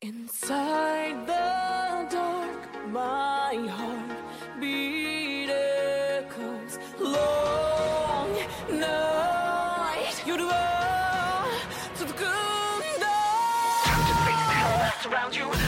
Inside the dark, my heart beat echoes. Long night, you're the to the good night. Time to face the hell around you.